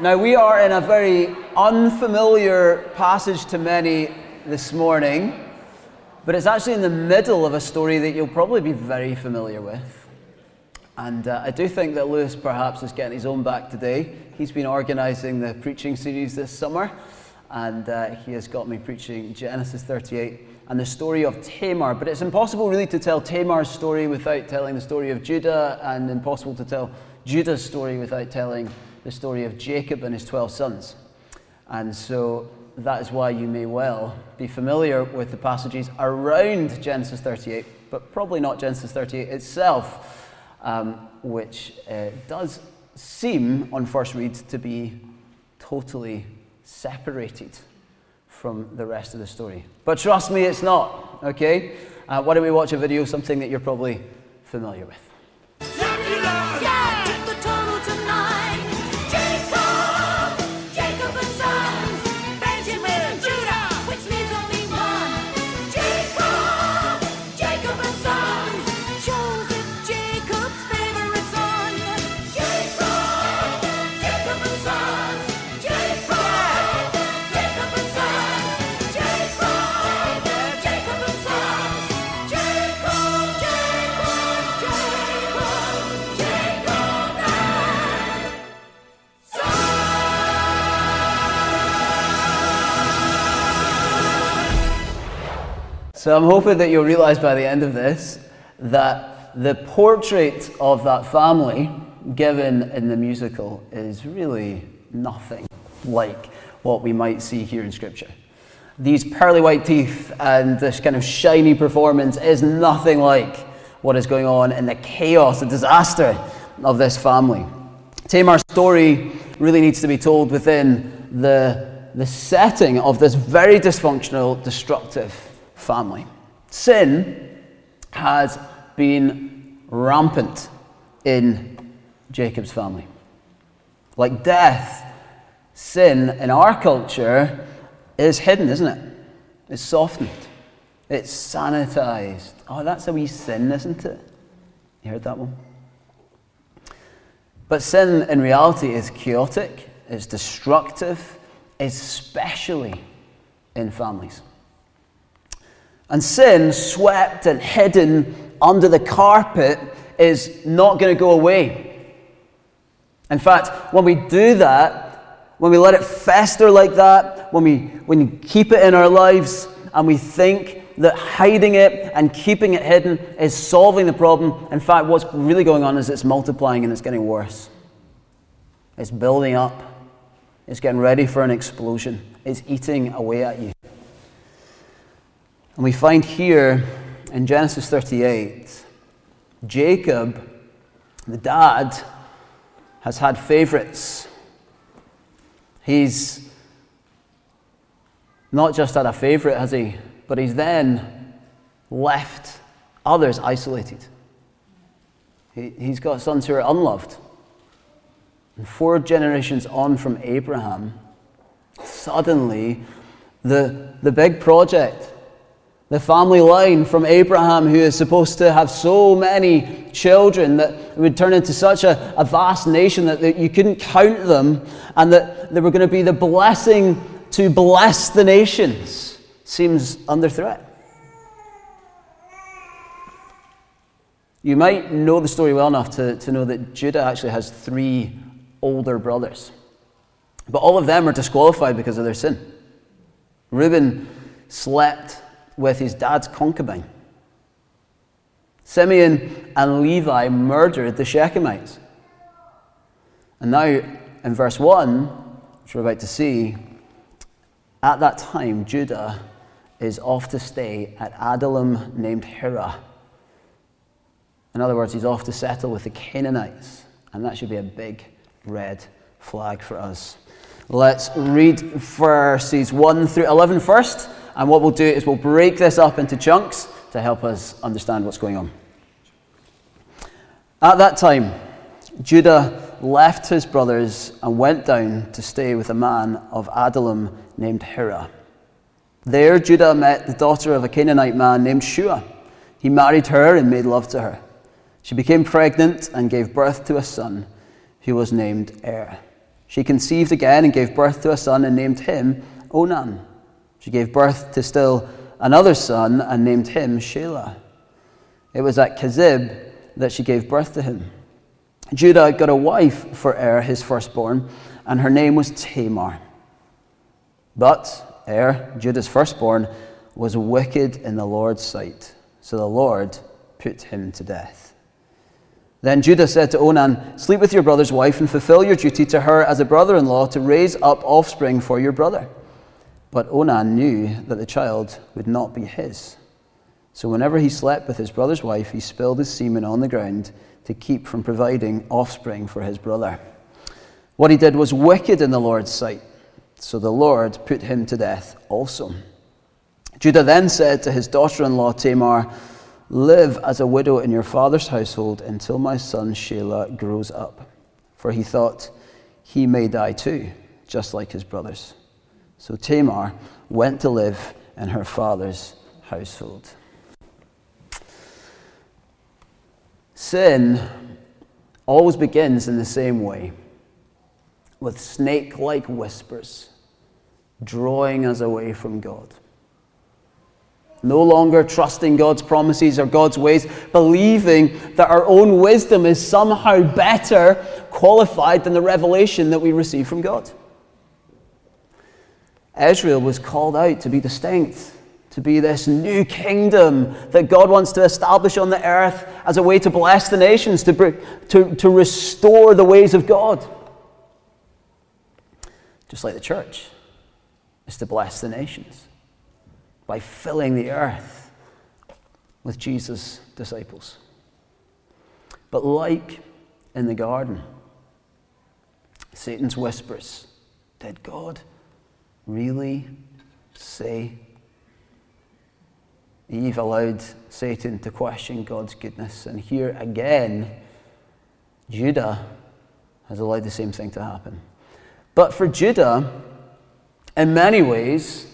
Now, we are in a very unfamiliar passage to many this morning, but it's actually in the middle of a story that you'll probably be very familiar with. And uh, I do think that Lewis perhaps is getting his own back today. He's been organizing the preaching series this summer, and uh, he has got me preaching Genesis 38 and the story of Tamar. But it's impossible really to tell Tamar's story without telling the story of Judah, and impossible to tell Judah's story without telling the story of Jacob and his 12 sons. And so that is why you may well be familiar with the passages around Genesis 38, but probably not Genesis 38 itself, um, which uh, does seem, on first read, to be totally separated from the rest of the story. But trust me, it's not, okay? Uh, why don't we watch a video, something that you're probably familiar with? So I'm hoping that you'll realize by the end of this that the portrait of that family given in the musical is really nothing like what we might see here in Scripture. These pearly white teeth and this kind of shiny performance is nothing like what is going on in the chaos, the disaster of this family. Tamar's story really needs to be told within the, the setting of this very dysfunctional, destructive family. Sin has been rampant in Jacob's family. Like death, sin in our culture is hidden, isn't it? It's softened, it's sanitized. Oh, that's a wee sin, isn't it? You heard that one? But sin in reality is chaotic, it's destructive, especially in families. And sin, swept and hidden under the carpet, is not going to go away. In fact, when we do that, when we let it fester like that, when we, when we keep it in our lives and we think that hiding it and keeping it hidden is solving the problem, in fact, what's really going on is it's multiplying and it's getting worse. It's building up, it's getting ready for an explosion, it's eating away at you. And we find here in Genesis 38, Jacob, the dad, has had favorites. He's not just had a favorite, has he? But he's then left others isolated. He, he's got sons who are unloved. And four generations on from Abraham, suddenly the, the big project the family line from Abraham, who is supposed to have so many children that would turn into such a, a vast nation that, that you couldn't count them, and that they were going to be the blessing to bless the nations, seems under threat. You might know the story well enough to, to know that Judah actually has three older brothers. But all of them are disqualified because of their sin. Reuben slept with his dad's concubine. Simeon and Levi murdered the Shechemites. And now, in verse 1, which we're about to see, at that time, Judah is off to stay at Adullam named Hira. In other words, he's off to settle with the Canaanites. And that should be a big red flag for us. Let's read verses 1 through 11 first. And what we'll do is we'll break this up into chunks to help us understand what's going on. At that time, Judah left his brothers and went down to stay with a man of Adullam named Hira. There, Judah met the daughter of a Canaanite man named Shua. He married her and made love to her. She became pregnant and gave birth to a son who was named Er. She conceived again and gave birth to a son and named him Onan. She gave birth to still another son and named him Shelah. It was at Kezib that she gave birth to him. Judah got a wife for Er, his firstborn, and her name was Tamar. But Er, Judah's firstborn, was wicked in the Lord's sight, so the Lord put him to death. Then Judah said to Onan, Sleep with your brother's wife and fulfill your duty to her as a brother in law to raise up offspring for your brother. But Onan knew that the child would not be his. So whenever he slept with his brother's wife, he spilled his semen on the ground to keep from providing offspring for his brother. What he did was wicked in the Lord's sight. So the Lord put him to death also. Judah then said to his daughter in law Tamar, Live as a widow in your father's household until my son Shelah grows up. For he thought, he may die too, just like his brothers. So Tamar went to live in her father's household. Sin always begins in the same way, with snake like whispers drawing us away from God no longer trusting God's promises or God's ways, believing that our own wisdom is somehow better qualified than the revelation that we receive from God. Israel was called out to be distinct, to be this new kingdom that God wants to establish on the earth as a way to bless the nations, to, to, to restore the ways of God. Just like the church is to bless the nations by filling the earth with Jesus' disciples. But like in the garden, Satan's whispers, Did God really say? Eve allowed Satan to question God's goodness. And here again, Judah has allowed the same thing to happen. But for Judah, in many ways,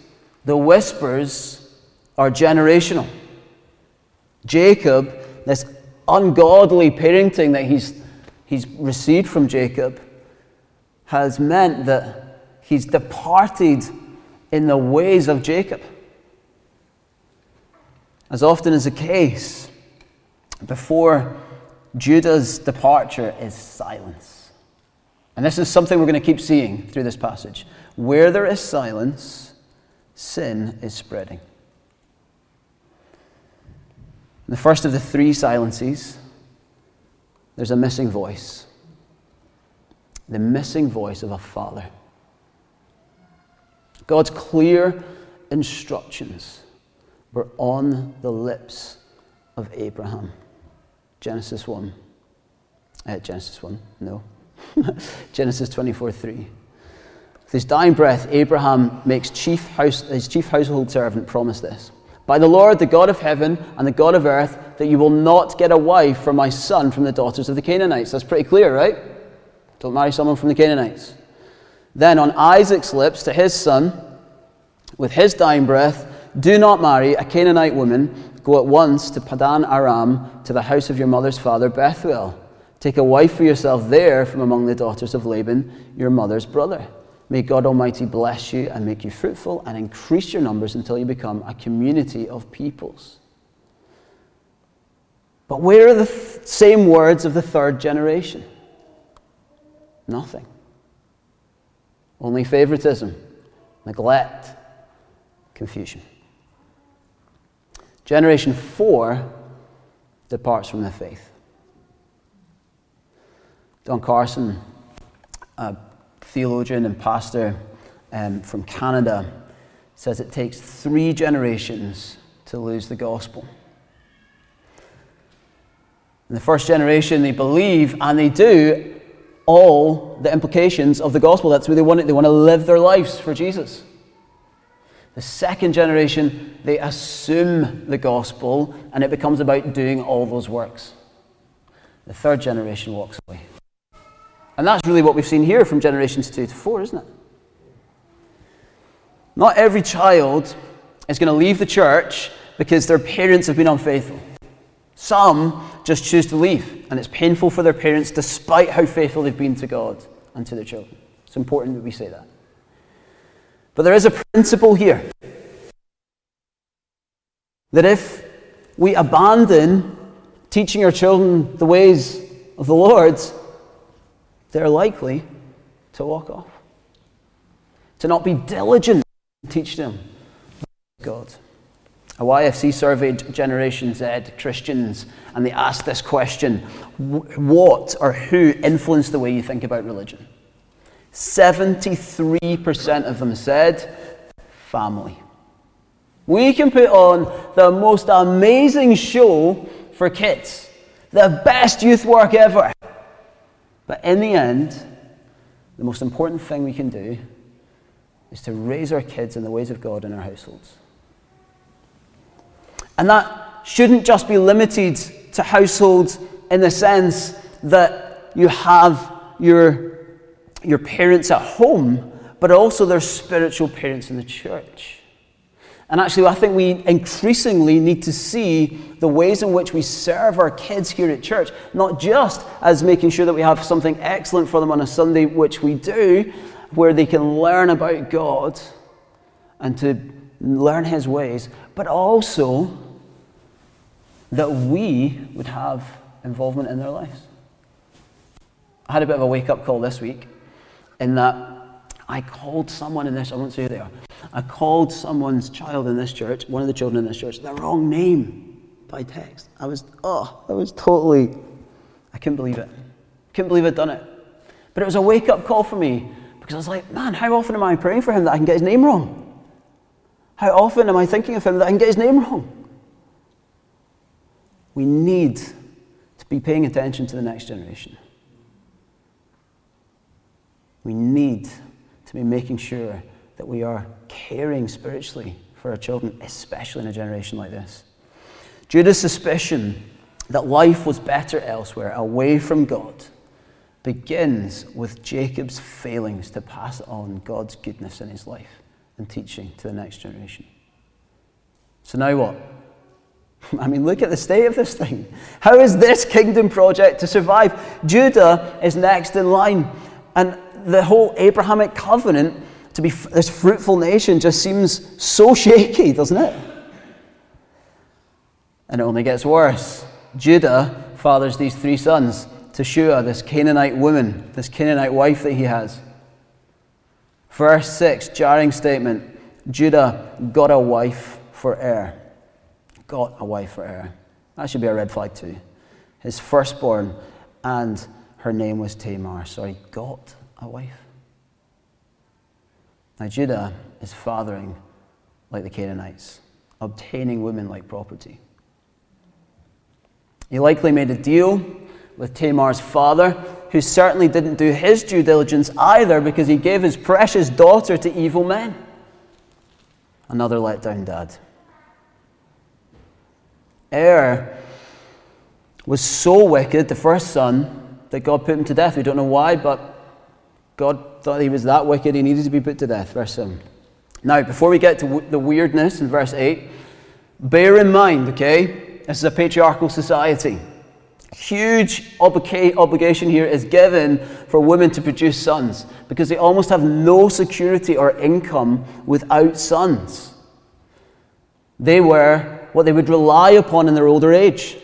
the whispers are generational. Jacob, this ungodly parenting that he's, he's received from Jacob, has meant that he's departed in the ways of Jacob. As often is the case, before Judah's departure is silence. And this is something we're going to keep seeing through this passage. Where there is silence, sin is spreading. In the first of the three silences, there's a missing voice. The missing voice of a father. God's clear instructions were on the lips of Abraham. Genesis 1. Uh, Genesis 1, no. Genesis 24 3. With his dying breath, Abraham makes chief house, his chief household servant promise this By the Lord, the God of heaven and the God of earth, that you will not get a wife for my son from the daughters of the Canaanites. That's pretty clear, right? Don't marry someone from the Canaanites. Then on Isaac's lips to his son, with his dying breath, do not marry a Canaanite woman. Go at once to Padan Aram, to the house of your mother's father Bethuel. Take a wife for yourself there from among the daughters of Laban, your mother's brother. May God Almighty bless you and make you fruitful and increase your numbers until you become a community of peoples. But where are the th- same words of the third generation? Nothing. Only favoritism, neglect, confusion. Generation four departs from the faith. Don Carson, uh, theologian and pastor um, from Canada, says it takes three generations to lose the gospel. In the first generation, they believe and they do all the implications of the gospel. That's where they want it. They want to live their lives for Jesus. The second generation, they assume the gospel and it becomes about doing all those works. The third generation walks away. And that's really what we've seen here from generations two to four, isn't it? Not every child is going to leave the church because their parents have been unfaithful. Some just choose to leave, and it's painful for their parents despite how faithful they've been to God and to their children. It's important that we say that. But there is a principle here that if we abandon teaching our children the ways of the Lord, they're likely to walk off. To not be diligent to teach them God. A YFC surveyed Generation Z Christians and they asked this question What or who influenced the way you think about religion? 73% of them said family. We can put on the most amazing show for kids, the best youth work ever. But in the end, the most important thing we can do is to raise our kids in the ways of God in our households. And that shouldn't just be limited to households in the sense that you have your, your parents at home, but also their spiritual parents in the church. And actually, I think we increasingly need to see the ways in which we serve our kids here at church, not just as making sure that we have something excellent for them on a Sunday, which we do, where they can learn about God and to learn His ways, but also that we would have involvement in their lives. I had a bit of a wake up call this week in that I called someone in this, I won't say who they are, I called someone's child in this church, one of the children in this church, the wrong name by text. I was, oh, I was totally, I couldn't believe it. Couldn't believe I'd done it. But it was a wake up call for me because I was like, man, how often am I praying for him that I can get his name wrong? How often am I thinking of him that I can get his name wrong? We need to be paying attention to the next generation. We need to be making sure that we are caring spiritually for our children, especially in a generation like this. Judah's suspicion that life was better elsewhere, away from God, begins with Jacob's failings to pass on God's goodness in his life and teaching to the next generation. So now what? I mean, look at the state of this thing. How is this kingdom project to survive? Judah is next in line. And the whole Abrahamic covenant to be this fruitful nation just seems so shaky, doesn't it? And it only gets worse. Judah fathers these three sons to Shua, this Canaanite woman, this Canaanite wife that he has. Verse 6, jarring statement Judah got a wife for Er. Got a wife for Er. That should be a red flag too. His firstborn, and her name was Tamar. So he got a wife. Now, Judah is fathering like the Canaanites, obtaining women like property. He likely made a deal with Tamar's father, who certainly didn't do his due diligence either because he gave his precious daughter to evil men. Another letdown dad. Er was so wicked, the first son, that God put him to death. We don't know why, but God thought he was that wicked, he needed to be put to death. Verse 7. Now, before we get to w- the weirdness in verse 8, bear in mind, okay, this is a patriarchal society. Huge obligation here is given for women to produce sons because they almost have no security or income without sons. They were what they would rely upon in their older age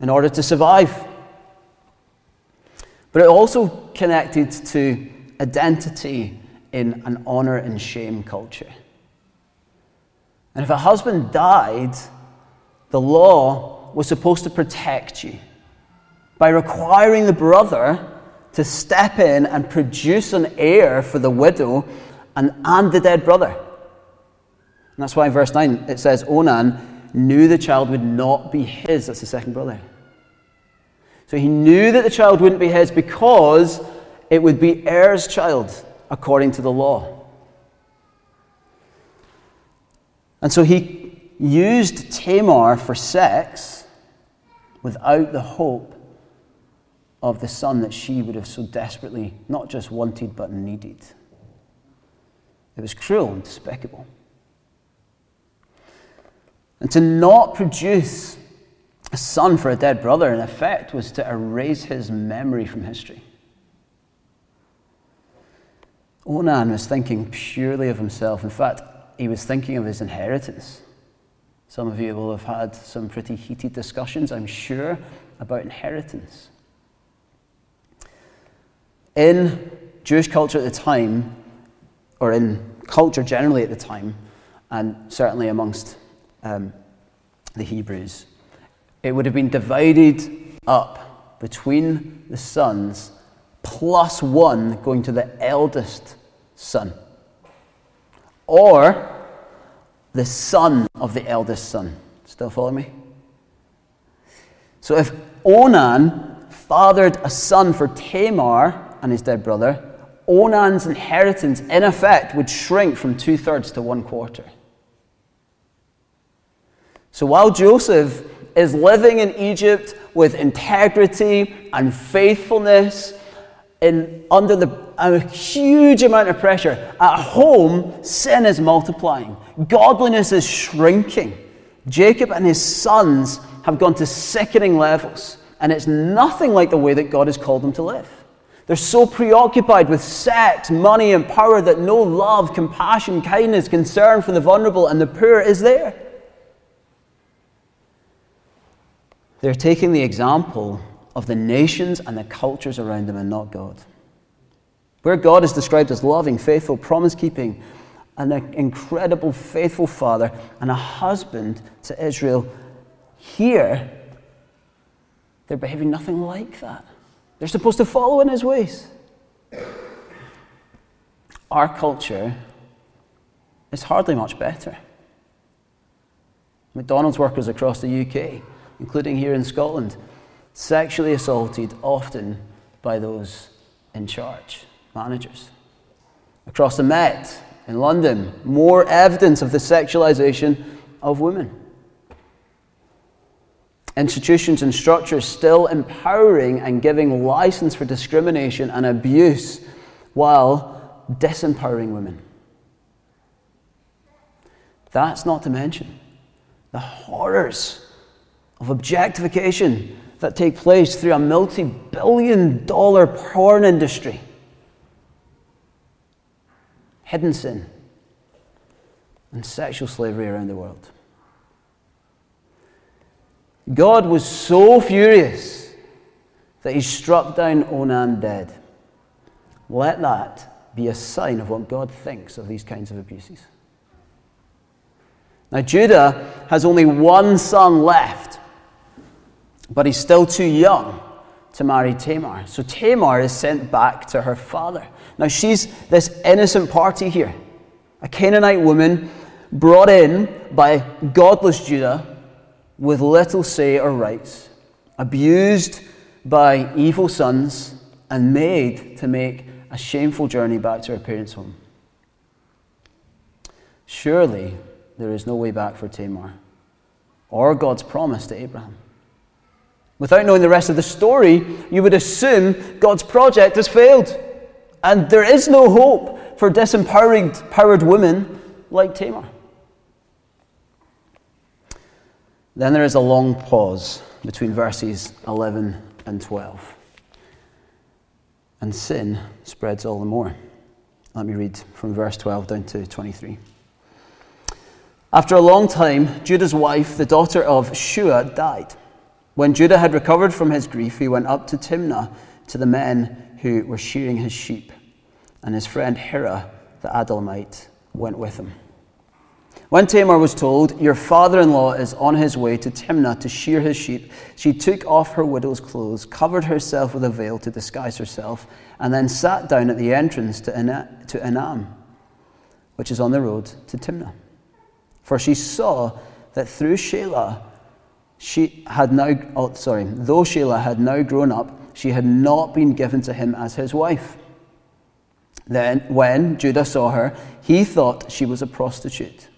in order to survive. But it also connected to identity in an honor and shame culture. And if a husband died, the law was supposed to protect you by requiring the brother to step in and produce an heir for the widow and, and the dead brother. And that's why in verse 9 it says Onan knew the child would not be his. That's the second brother. So he knew that the child wouldn't be his because it would be Er's child according to the law. And so he used Tamar for sex without the hope of the son that she would have so desperately not just wanted but needed. It was cruel and despicable. And to not produce a son for a dead brother, in effect, was to erase his memory from history. Onan was thinking purely of himself. In fact, he was thinking of his inheritance. Some of you will have had some pretty heated discussions, I'm sure, about inheritance. In Jewish culture at the time, or in culture generally at the time, and certainly amongst um, the Hebrews, it would have been divided up between the sons plus one going to the eldest son. Or the son of the eldest son. Still follow me? So if Onan fathered a son for Tamar and his dead brother, Onan's inheritance, in effect, would shrink from two thirds to one quarter. So while Joseph is living in Egypt with integrity and faithfulness, in, under the, a huge amount of pressure. At home, sin is multiplying, godliness is shrinking. Jacob and his sons have gone to sickening levels, and it's nothing like the way that God has called them to live. They're so preoccupied with sex, money, and power that no love, compassion, kindness, concern for the vulnerable and the poor is there. They're taking the example of the nations and the cultures around them and not God. Where God is described as loving, faithful, promise keeping, an incredible, faithful father, and a husband to Israel, here, they're behaving nothing like that. They're supposed to follow in his ways. Our culture is hardly much better. McDonald's workers across the UK, including here in Scotland, sexually assaulted often by those in charge, managers. Across the Met in London, more evidence of the sexualization of women. Institutions and structures still empowering and giving license for discrimination and abuse while disempowering women. That's not to mention the horrors of objectification that take place through a multi billion dollar porn industry. Hidden sin and sexual slavery around the world. God was so furious that he struck down Onan dead. Let that be a sign of what God thinks of these kinds of abuses. Now, Judah has only one son left but he's still too young to marry Tamar. So Tamar is sent back to her father. Now she's this innocent party here, a Canaanite woman brought in by godless Judah with little say or rights, abused by evil sons, and made to make a shameful journey back to her parents' home. Surely there is no way back for Tamar or God's promise to Abraham. Without knowing the rest of the story, you would assume God's project has failed. And there is no hope for disempowered powered women like Tamar. Then there is a long pause between verses 11 and 12. And sin spreads all the more. Let me read from verse 12 down to 23. After a long time, Judah's wife, the daughter of Shua, died. When Judah had recovered from his grief, he went up to Timnah to the men who were shearing his sheep, and his friend Hira, the Adullamite, went with him. When Tamar was told, Your father in law is on his way to Timnah to shear his sheep, she took off her widow's clothes, covered herself with a veil to disguise herself, and then sat down at the entrance to, Enaim, which is on the road to Timnah. For she saw that through Shelah, she had now, oh, sorry, though Shelah had now grown up, she had not been given to him as his wife. Then, when Judah saw her, he thought she was a prostitute,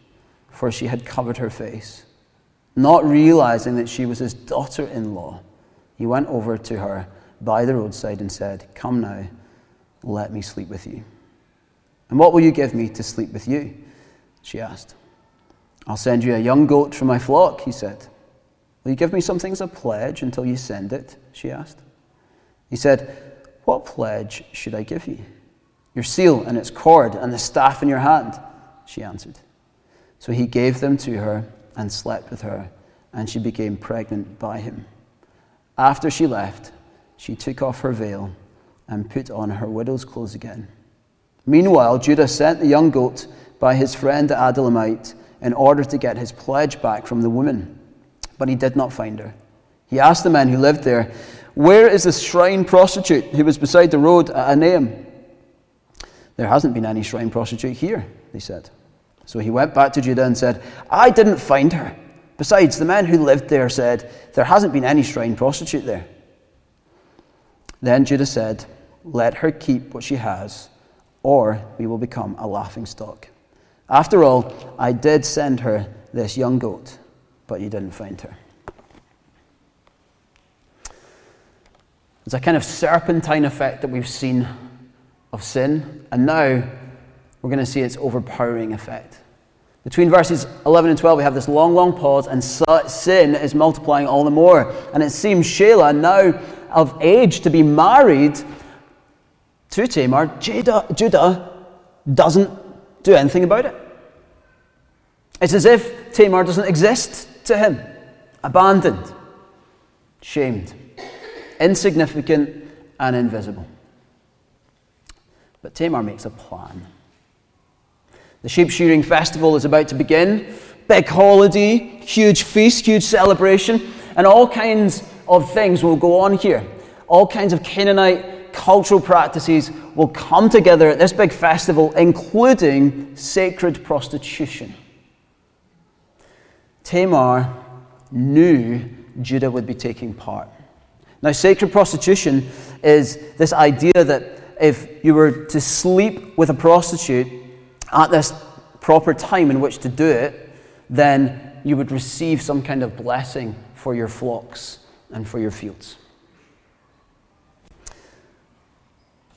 for she had covered her face. Not realizing that she was his daughter in law, he went over to her by the roadside and said, Come now, let me sleep with you. And what will you give me to sleep with you? She asked. I'll send you a young goat from my flock, he said. Will you give me something as a pledge until you send it? She asked. He said, What pledge should I give you? Your seal and its cord and the staff in your hand, she answered. So he gave them to her and slept with her, and she became pregnant by him. After she left, she took off her veil and put on her widow's clothes again. Meanwhile, Judah sent the young goat by his friend the Adullamite in order to get his pledge back from the woman, but he did not find her. He asked the man who lived there, Where is the shrine prostitute who was beside the road at Enaim? There hasn't been any shrine prostitute here, they said. So he went back to Judah and said, I didn't find her. Besides, the man who lived there said, There hasn't been any shrine prostitute there. Then Judah said, Let her keep what she has, or we will become a laughing stock. After all, I did send her this young goat, but you didn't find her. There's a kind of serpentine effect that we've seen of sin, and now we're going to see its overpowering effect. Between verses 11 and 12, we have this long, long pause, and sin is multiplying all the more. And it seems Shelah, now of age to be married to Tamar, Judah, Judah doesn't do anything about it. It's as if Tamar doesn't exist to him, abandoned, shamed, insignificant, and invisible. But Tamar makes a plan. The sheep shearing festival is about to begin. Big holiday, huge feast, huge celebration, and all kinds of things will go on here. All kinds of Canaanite cultural practices will come together at this big festival, including sacred prostitution. Tamar knew Judah would be taking part. Now, sacred prostitution is this idea that if you were to sleep with a prostitute, at this proper time in which to do it, then you would receive some kind of blessing for your flocks and for your fields.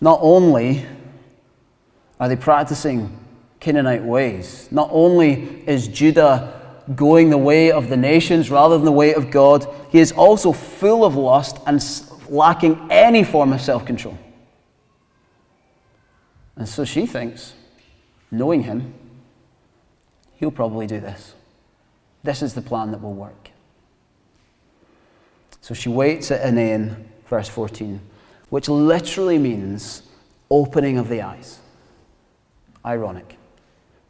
Not only are they practicing Canaanite ways, not only is Judah going the way of the nations rather than the way of God, he is also full of lust and lacking any form of self control. And so she thinks knowing him, he'll probably do this. This is the plan that will work. So she waits at Enaim, verse 14, which literally means opening of the eyes. Ironic.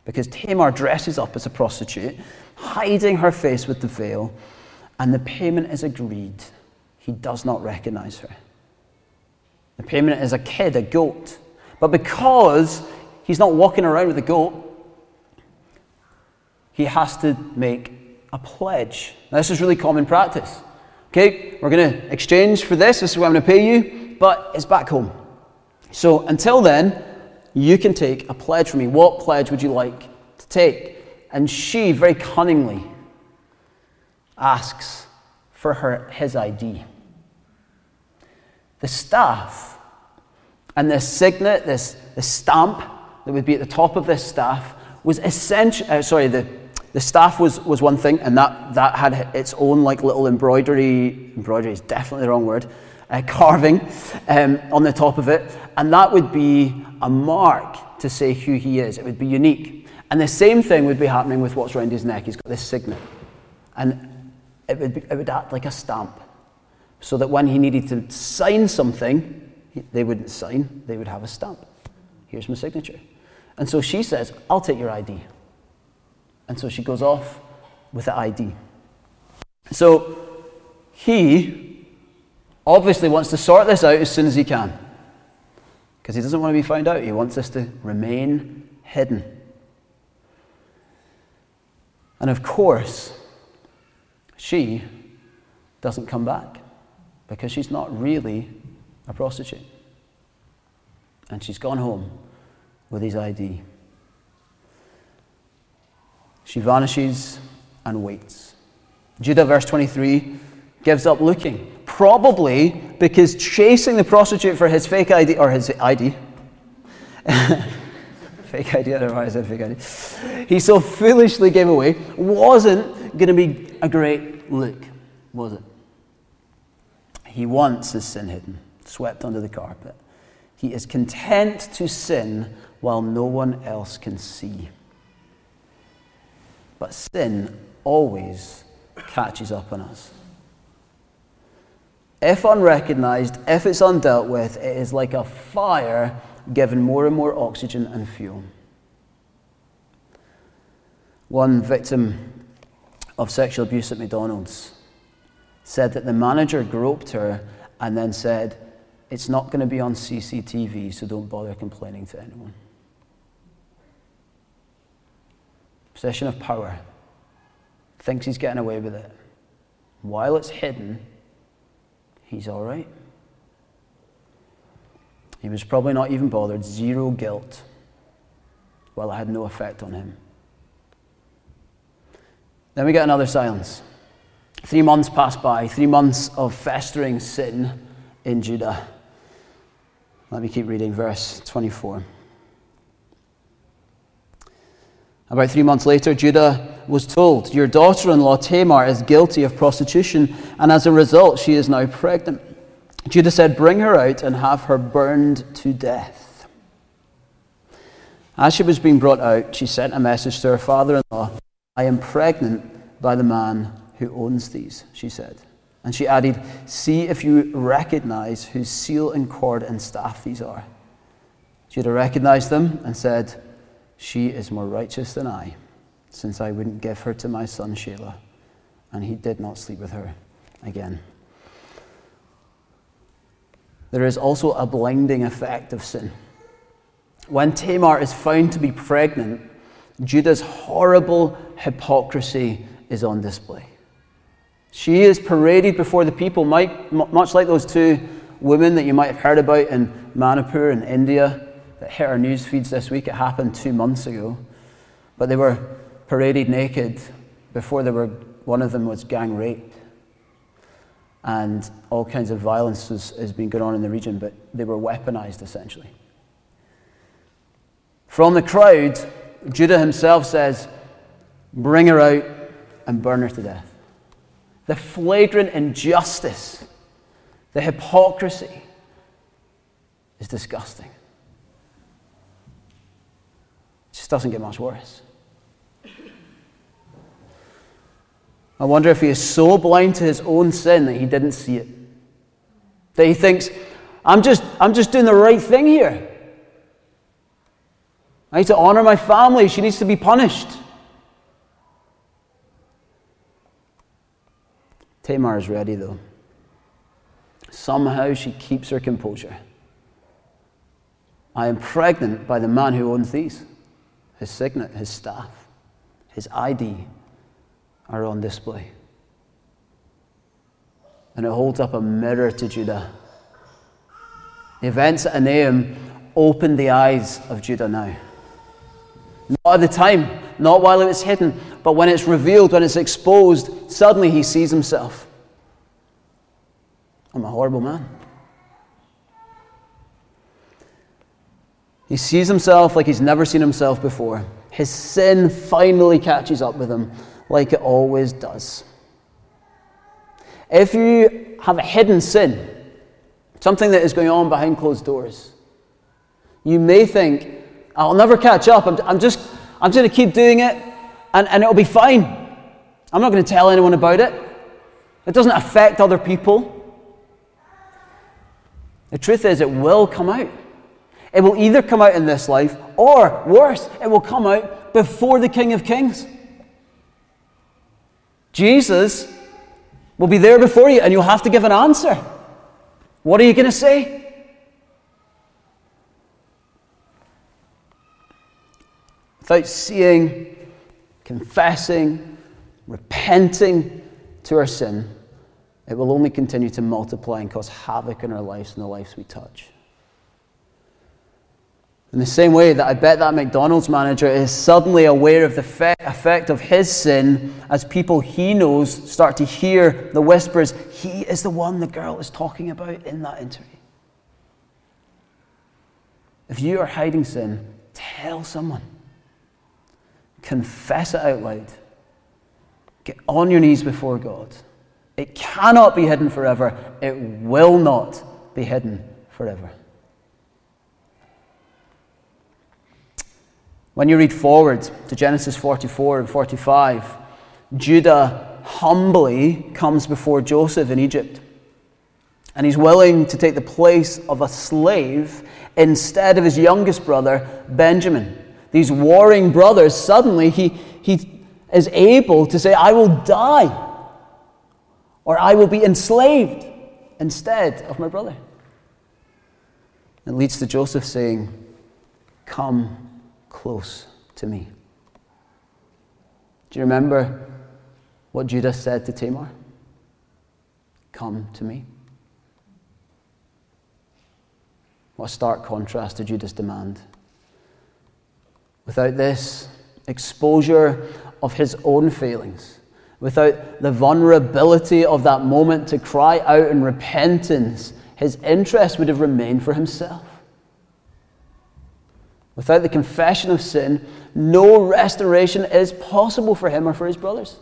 Because Tamar dresses up as a prostitute, hiding her face with the veil, and the payment is agreed. He does not recognize her. The payment is a kid, a goat. But because He's not walking around with a goat. He has to make a pledge. Now, this is really common practice. Okay, we're going to exchange for this. This is what I'm going to pay you, but it's back home. So until then, you can take a pledge from me. What pledge would you like to take? And she very cunningly asks for her his ID. The staff and this signet, this, this stamp, that would be at the top of this staff was essential. Uh, sorry, the, the staff was, was one thing, and that, that had its own like little embroidery. Embroidery is definitely the wrong word. Uh, carving um, on the top of it, and that would be a mark to say who he is. It would be unique. And the same thing would be happening with what's around his neck. He's got this signet, and it would, be, it would act like a stamp, so that when he needed to sign something, they wouldn't sign; they would have a stamp. Here's my signature. And so she says, I'll take your ID. And so she goes off with the ID. So he obviously wants to sort this out as soon as he can. Because he doesn't want to be found out. He wants this to remain hidden. And of course, she doesn't come back because she's not really a prostitute. And she's gone home with his ID. She vanishes and waits. Judah, verse 23, gives up looking. Probably because chasing the prostitute for his fake ID, or his ID, fake ID, I don't know why I said fake ID, he so foolishly gave away, wasn't going to be a great look, was it? He wants his sin hidden, swept under the carpet. He is content to sin while no one else can see. But sin always catches up on us. If unrecognized, if it's undealt with, it is like a fire given more and more oxygen and fuel. One victim of sexual abuse at McDonald's said that the manager groped her and then said, It's not going to be on CCTV, so don't bother complaining to anyone. Possession of power. Thinks he's getting away with it. While it's hidden, he's all right. He was probably not even bothered, zero guilt. Well, it had no effect on him. Then we get another silence. Three months pass by, three months of festering sin in Judah. Let me keep reading verse 24. About three months later, Judah was told, Your daughter in law Tamar is guilty of prostitution, and as a result, she is now pregnant. Judah said, Bring her out and have her burned to death. As she was being brought out, she sent a message to her father in law I am pregnant by the man who owns these, she said. And she added, See if you recognize whose seal and cord and staff these are. Judah recognized them and said, she is more righteous than I, since I wouldn't give her to my son Shelah. And he did not sleep with her again. There is also a blinding effect of sin. When Tamar is found to be pregnant, Judah's horrible hypocrisy is on display. She is paraded before the people, much like those two women that you might have heard about in Manipur in India that hit our news feeds this week. It happened two months ago. But they were paraded naked before they were, one of them was gang raped. And all kinds of violence has, has been going on in the region, but they were weaponized essentially. From the crowd, Judah himself says, Bring her out and burn her to death. The flagrant injustice, the hypocrisy is disgusting. It just doesn't get much worse. I wonder if he is so blind to his own sin that he didn't see it. That he thinks, I'm just, I'm just doing the right thing here. I need to honor my family. She needs to be punished. Tamar is ready, though. Somehow she keeps her composure. I am pregnant by the man who owns these his signet, his staff, his ID are on display. And it holds up a mirror to Judah. The events at Enaim opened the eyes of Judah now. Not at the time, not while it was hidden, but when it's revealed, when it's exposed, suddenly he sees himself. I'm a horrible man. He sees himself like he's never seen himself before. His sin finally catches up with him, like it always does. If you have a hidden sin, something that is going on behind closed doors, you may think, I'll never catch up. I'm, I'm just, I'm just going to keep doing it and, and it'll be fine. I'm not going to tell anyone about it. It doesn't affect other people. The truth is, it will come out. It will either come out in this life, or worse, it will come out before the King of Kings. Jesus will be there before you, and you'll have to give an answer. What are you going to say? Without seeing, confessing, repenting to our sin, it will only continue to multiply and cause havoc in our lives and the lives we touch. In the same way that I bet that McDonald's manager is suddenly aware of the effect of his sin as people he knows start to hear the whispers, he is the one the girl is talking about in that interview. If you are hiding sin, tell someone. Confess it out loud. Get on your knees before God. It cannot be hidden forever. It will not be hidden forever. When you read forward to Genesis 44 and 45, Judah humbly comes before Joseph in Egypt. And he's willing to take the place of a slave instead of his youngest brother, Benjamin. These warring brothers, suddenly he, he is able to say, I will die or I will be enslaved instead of my brother. It leads to Joseph saying, Come close to me. Do you remember what Judah said to Tamar? Come to me. What a stark contrast to Judah's demand. Without this exposure of his own failings, without the vulnerability of that moment to cry out in repentance, his interest would have remained for himself. Without the confession of sin, no restoration is possible for him or for his brothers.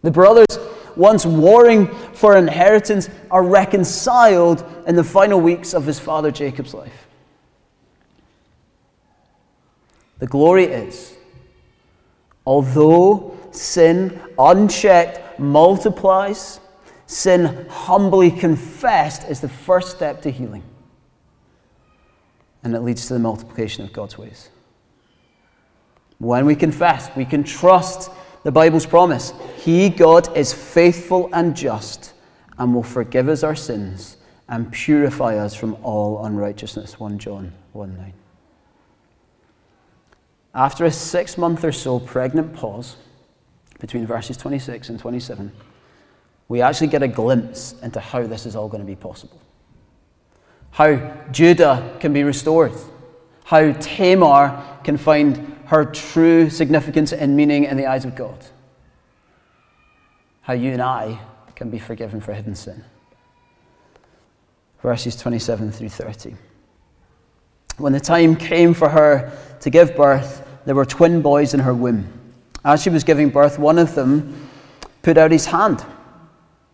The brothers, once warring for inheritance, are reconciled in the final weeks of his father Jacob's life. The glory is, although sin unchecked multiplies. Sin humbly confessed is the first step to healing. And it leads to the multiplication of God's ways. When we confess, we can trust the Bible's promise. He, God, is faithful and just and will forgive us our sins and purify us from all unrighteousness. 1 John 1 9. After a six month or so pregnant pause, between verses 26 and 27, we actually get a glimpse into how this is all going to be possible. How Judah can be restored. How Tamar can find her true significance and meaning in the eyes of God. How you and I can be forgiven for hidden sin. Verses 27 through 30. When the time came for her to give birth, there were twin boys in her womb. As she was giving birth, one of them put out his hand.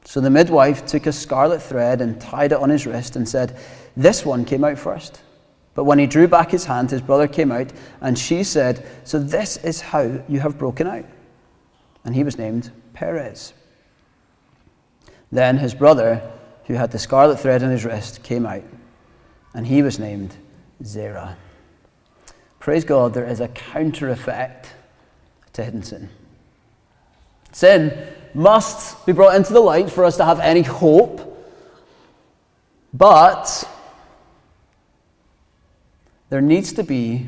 So the midwife took a scarlet thread and tied it on his wrist and said, This one came out first. But when he drew back his hand, his brother came out, and she said, So this is how you have broken out. And he was named Perez. Then his brother, who had the scarlet thread on his wrist, came out, and he was named Zerah. Praise God, there is a counter effect to hidden sin. Sin must be brought into the light for us to have any hope, but there needs to be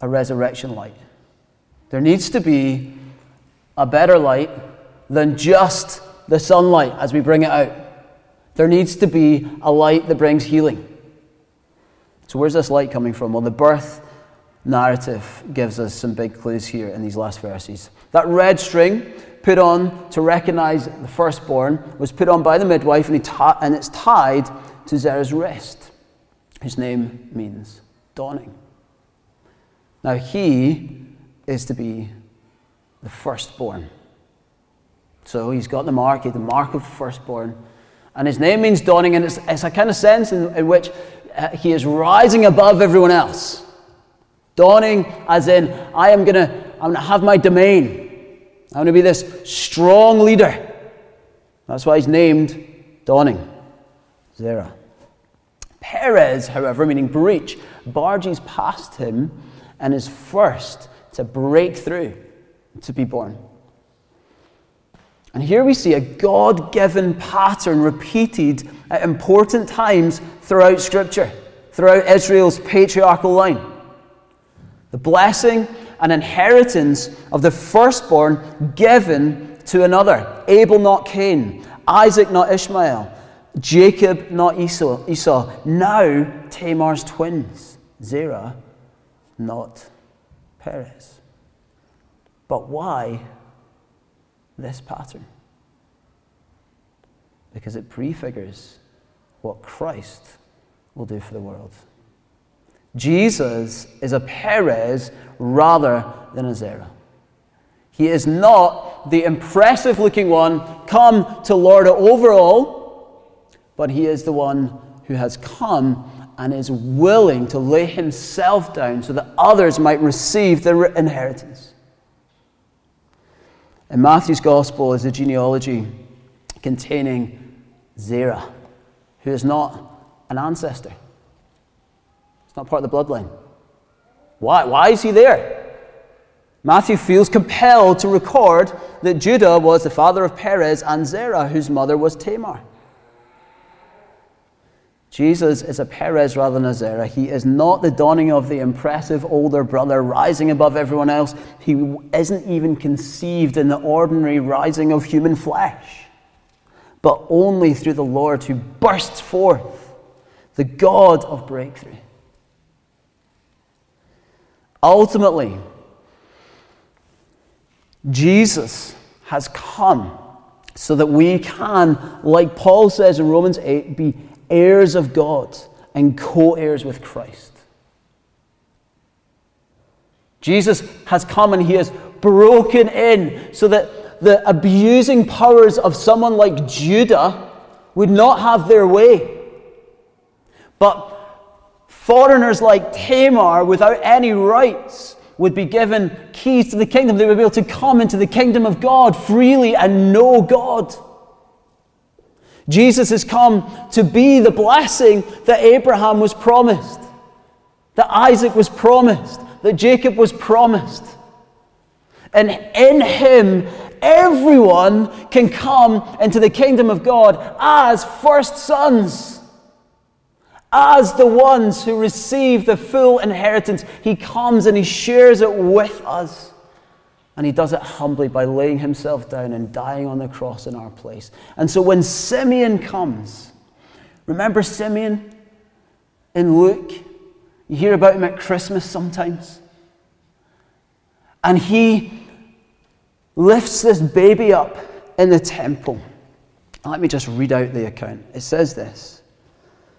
a resurrection light. There needs to be a better light than just the sunlight as we bring it out. There needs to be a light that brings healing. So, where's this light coming from? Well, the birth narrative gives us some big clues here in these last verses. That red string put on to recognize the firstborn was put on by the midwife and, ta- and it's tied to Zerah's wrist, whose name means dawning. Now, he is to be the firstborn. So he's got the mark, the mark of the firstborn. And his name means dawning, and it's, it's a kind of sense in, in which uh, he is rising above everyone else. Dawning, as in, I am going to I'm gonna have my domain. I'm going to be this strong leader. That's why he's named Dawning, Zerah. Perez, however, meaning breach, barges past him and is first to break through, to be born. And here we see a God given pattern repeated at important times throughout Scripture, throughout Israel's patriarchal line the blessing and inheritance of the firstborn given to another. Abel, not Cain. Isaac, not Ishmael. Jacob, not Esau. Esau. Now, Tamar's twins. Zerah, not Perez. But why this pattern? Because it prefigures what Christ will do for the world. Jesus is a Perez rather than a Zerah. He is not the impressive looking one come to lord it over all, but he is the one who has come and is willing to lay himself down so that others might receive the inheritance. In Matthew's gospel is a genealogy containing Zerah, who is not an ancestor. It's not part of the bloodline. Why? Why is he there? Matthew feels compelled to record that Judah was the father of Perez and Zerah, whose mother was Tamar. Jesus is a Perez rather than a Zerah. He is not the dawning of the impressive older brother rising above everyone else. He isn't even conceived in the ordinary rising of human flesh, but only through the Lord who bursts forth, the God of breakthrough. Ultimately, Jesus has come so that we can, like Paul says in Romans 8, be heirs of God and co heirs with Christ. Jesus has come and he has broken in so that the abusing powers of someone like Judah would not have their way. But foreigners like Tamar, without any rights, would be given keys to the kingdom. They would be able to come into the kingdom of God freely and know God. Jesus has come to be the blessing that Abraham was promised, that Isaac was promised, that Jacob was promised. And in him, everyone can come into the kingdom of God as first sons, as the ones who receive the full inheritance. He comes and he shares it with us. And he does it humbly by laying himself down and dying on the cross in our place. And so when Simeon comes, remember Simeon in Luke? You hear about him at Christmas sometimes. And he lifts this baby up in the temple. Let me just read out the account. It says this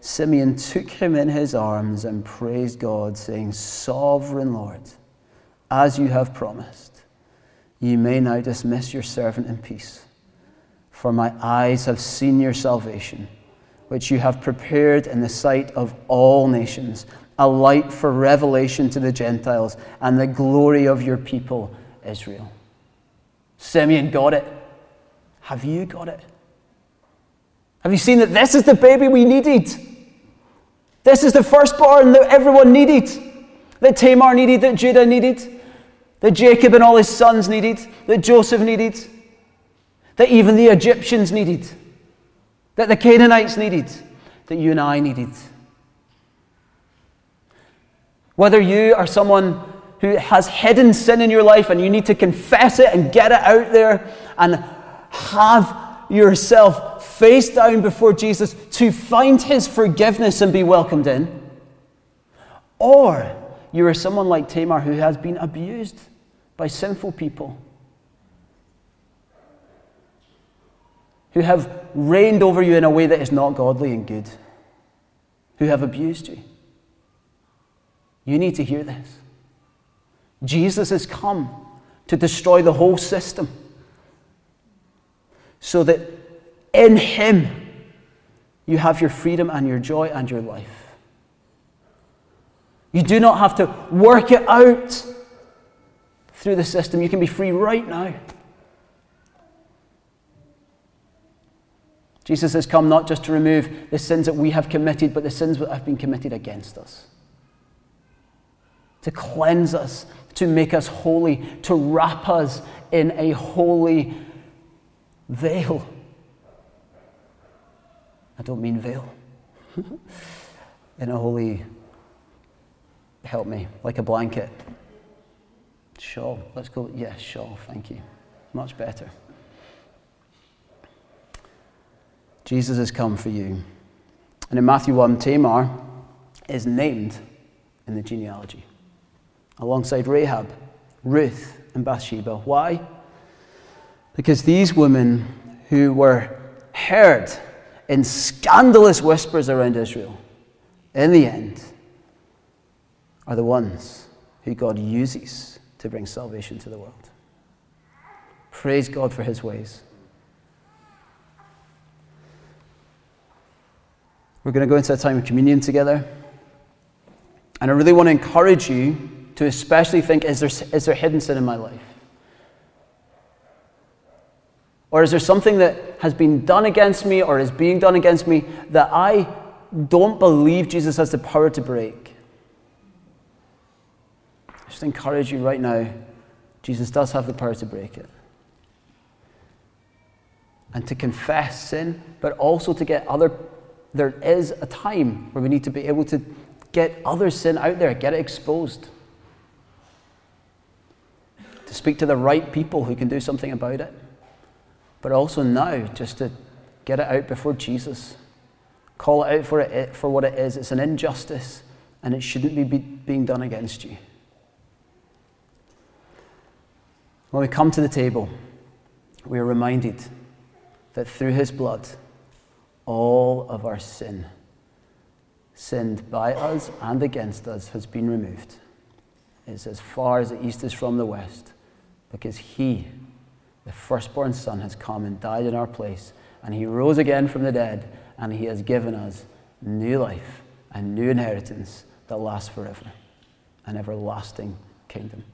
Simeon took him in his arms and praised God, saying, Sovereign Lord, as you have promised, you may now dismiss your servant in peace for my eyes have seen your salvation, which you have prepared in the sight of all nations, a light for revelation to the Gentiles and the glory of your people, Israel. Simeon got it. Have you got it? Have you seen that this is the baby we needed? This is the firstborn that everyone needed, that Tamar needed, that Judah needed, that Jacob and all his sons needed, that Joseph needed that even the Egyptians needed, that the Canaanites needed, that you and I needed. Whether you are someone who has hidden sin in your life and you need to confess it and get it out there and have yourself face down before Jesus to find his forgiveness and be welcomed in, or you are someone like Tamar who has been abused by sinful people who have reigned over you in a way that is not godly and good, who have abused you. You need to hear this. Jesus has come to destroy the whole system so that in Him you have your freedom and your joy and your life. You do not have to work it out through the system. You can be free right now. Jesus has come not just to remove the sins that we have committed, but the sins that have been committed against us. To cleanse us, to make us holy, to wrap us in a holy veil. I don't mean veil. in a holy, help me, like a blanket. Shawl. Let's go. Yes, yeah. Thank you. Much better. Jesus has come for you. And in Matthew 1, Tamar is named in the genealogy. alongside Rahab, Ruth, and Bathsheba. Why? Because these women who were heard in scandalous whispers around Israel, in the end, are the ones who God uses to bring salvation to the world. Praise God for his ways. We're going to go into a time of communion together. And I really want to encourage you to especially think is there, is there hidden sin in my life? Or is there something that has been done against me or is being done against me that I don't believe Jesus has the power to break? I just encourage you right now Jesus does have the power to break it. And to confess sin, but also to get other there is a time where we need to be able to get other sin out there, get it exposed. To speak to the right people who can do something about it. But also now, just to get it out before Jesus. Call it out for, it, for what it is. It's an injustice, and it shouldn't be, be being done against you. When we come to the table, we are reminded that through his blood, all of our sin, sinned by us and against us, has been removed. It's as far as the east is from the west, because He, the firstborn Son, has come and died in our place, and He rose again from the dead, and He has given us new life and new inheritance that lasts forever, an everlasting kingdom.